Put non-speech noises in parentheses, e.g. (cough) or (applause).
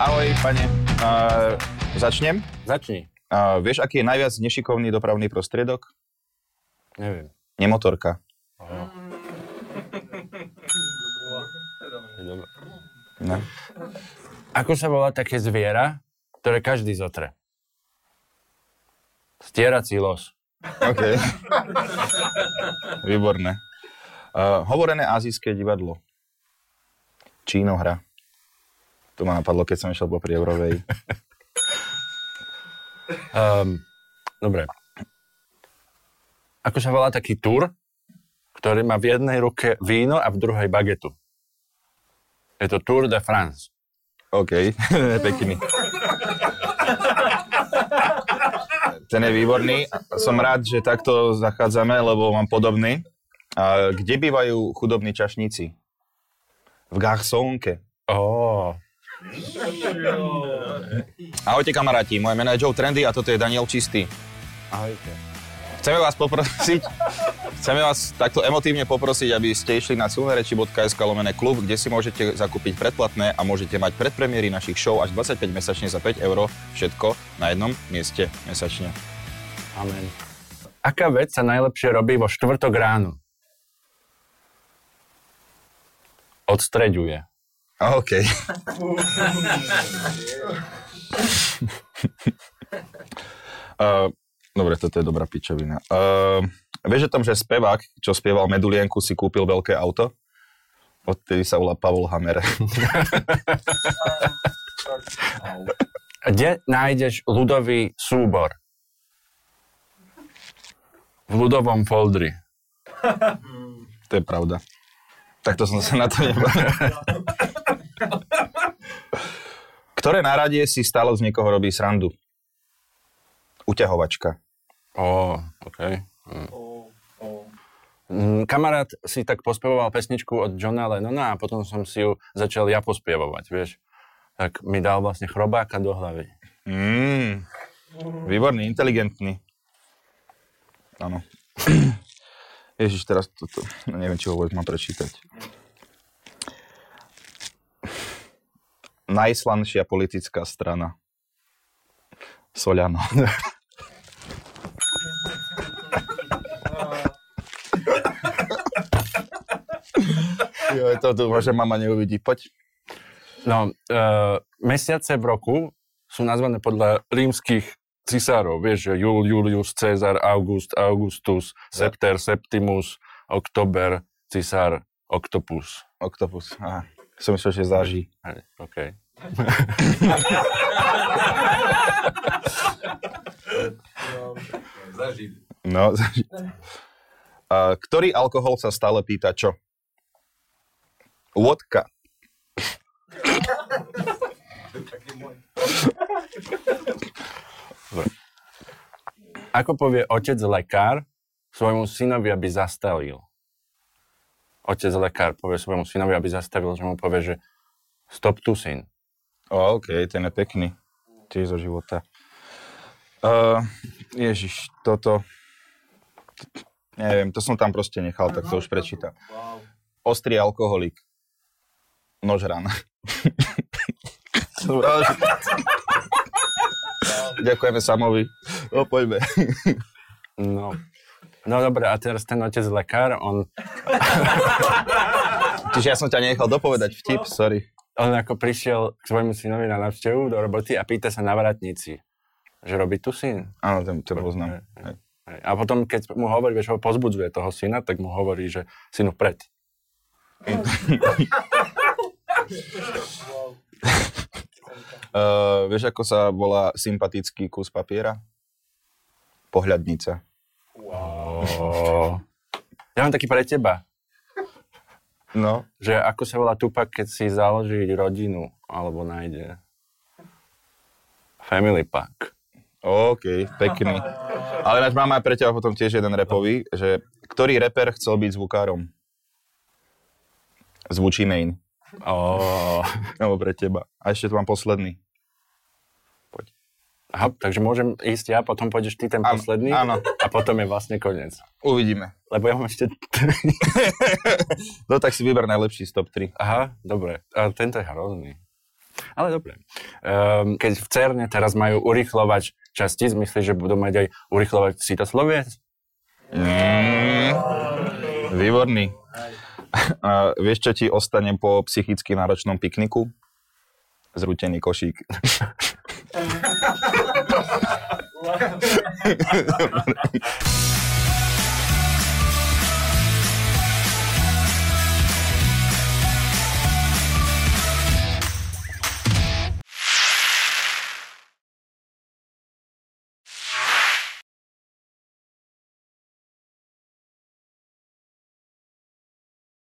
Ahoj, pane. Uh, začnem? Začni. Uh, vieš, aký je najviac nešikovný dopravný prostriedok? Neviem. Nemotorka. No. Ako sa volá také zviera, ktoré každý zotre? Stierací los. OK. Výborné. Uh, hovorené azijské divadlo. Čínohra. To ma napadlo, keď som išiel po Prievrovej. Um, dobre. Ako sa volá taký tur, ktorý má v jednej ruke víno a v druhej bagetu? Je to Tour de France. OK, (laughs) pekný. Ten je výborný. Som rád, že takto zachádzame, lebo mám podobný. A kde bývajú chudobní čašníci? V garsónke. Oh. Ahojte kamaráti, moje meno je Joe Trendy a toto je Daniel Čistý. Ahojte. Chceme vás poprosiť, (laughs) chceme vás takto emotívne poprosiť, aby ste išli na silnereči.sk lomené klub, kde si môžete zakúpiť predplatné a môžete mať predpremiéry našich show až 25 mesačne za 5 eur, všetko na jednom mieste mesačne. Amen. Aká vec sa najlepšie robí vo štvrtok ráno? Odstreďuje. OK. (laughs) uh, dobre, toto je dobrá pičovina. Uh, vieš o tom, že spevák, čo spieval Medulienku, si kúpil veľké auto? Odtedy sa volá Pavol Hammer. (laughs) Kde nájdeš ľudový súbor? V ľudovom foldri. to je pravda. Takto som sa na to nebal. (laughs) Ktoré náradie si stále z niekoho robí srandu? Uťahovačka. Ó, OK. Mm, Kamarát si tak pospevoval pesničku od Johna Lennona a potom som si ju začal ja pospievovať, vieš. Tak mi dal vlastne chrobáka do hlavy. Mm, výborný, inteligentný. Áno. (clears throat) Ježiš, teraz toto, neviem, či ho vôbec mám prečítať. Najslanšia politická strana. Soľano. (laughs) jo, to dúfam, že mama neuvidí. Poď. No, uh, mesiace v roku sú nazvané podľa rímskych cisárov. Vieš, že Jul, Julius, Cezar, August, Augustus, Septer, Septimus, Oktober, cisár, Octopus. Oktopus. Aha. Som myslel, že zaží. OK. (laughs) No, zaží. A, ktorý alkohol sa stále pýta čo? Vodka. Ako povie otec lekár svojmu synovi, aby zastavil? Otec lekár povie svojmu synovi, aby zastavil, že mu povie, že stop tu syn. O, OK, ten je pekný. Tiež zo života. Uh, ježiš, toto... Neviem, to som tam proste nechal, tak to už prečítam. Ostrý alkoholik. Nožran. (laughs) Ďakujeme Samovi. No, poďme. No. No dobre, a teraz ten otec lekár, on, (laughs) Čiže ja som ťa nechal dopovedať vtip, sorry. on ako prišiel k svojmu synovi na návštevu do roboty a pýta sa na vratnici, že robí tu syn. Áno, ten, ten poznám. A potom, keď mu hovorí, vieš, ho pozbudzuje toho syna, tak mu hovorí, že synu vpred. Uh, (laughs) vieš, ako sa volá sympatický kus papiera? Pohľadnica. Oh. Ja mám taký pre teba, No, že ako sa volá Tupak, keď si založí rodinu, alebo nájde Family Pack. OK, pekný. Ale náš máme aj pre teba potom tiež jeden repový, že ktorý reper chcel byť zvukárom? Zvučí main. Oh. Alebo pre teba. A ešte tu mám posledný. Aha, takže môžem ísť ja, potom pôjdeš ty ten posledný áno. a potom je vlastne koniec. Uvidíme. Lebo ja mám ešte... (laughs) no tak si vyber najlepší z top 3. Aha, dobre. A tento je hrozný. Ale dobre. Um, keď v CERNE teraz majú urychlovač častíc, myslíš, že budú mať aj urychlovač citosloviec? Mm, výborný. (laughs) A vieš, čo ti ostane po psychicky náročnom pikniku? Zrútený košík. (laughs) Love. (laughs) (laughs)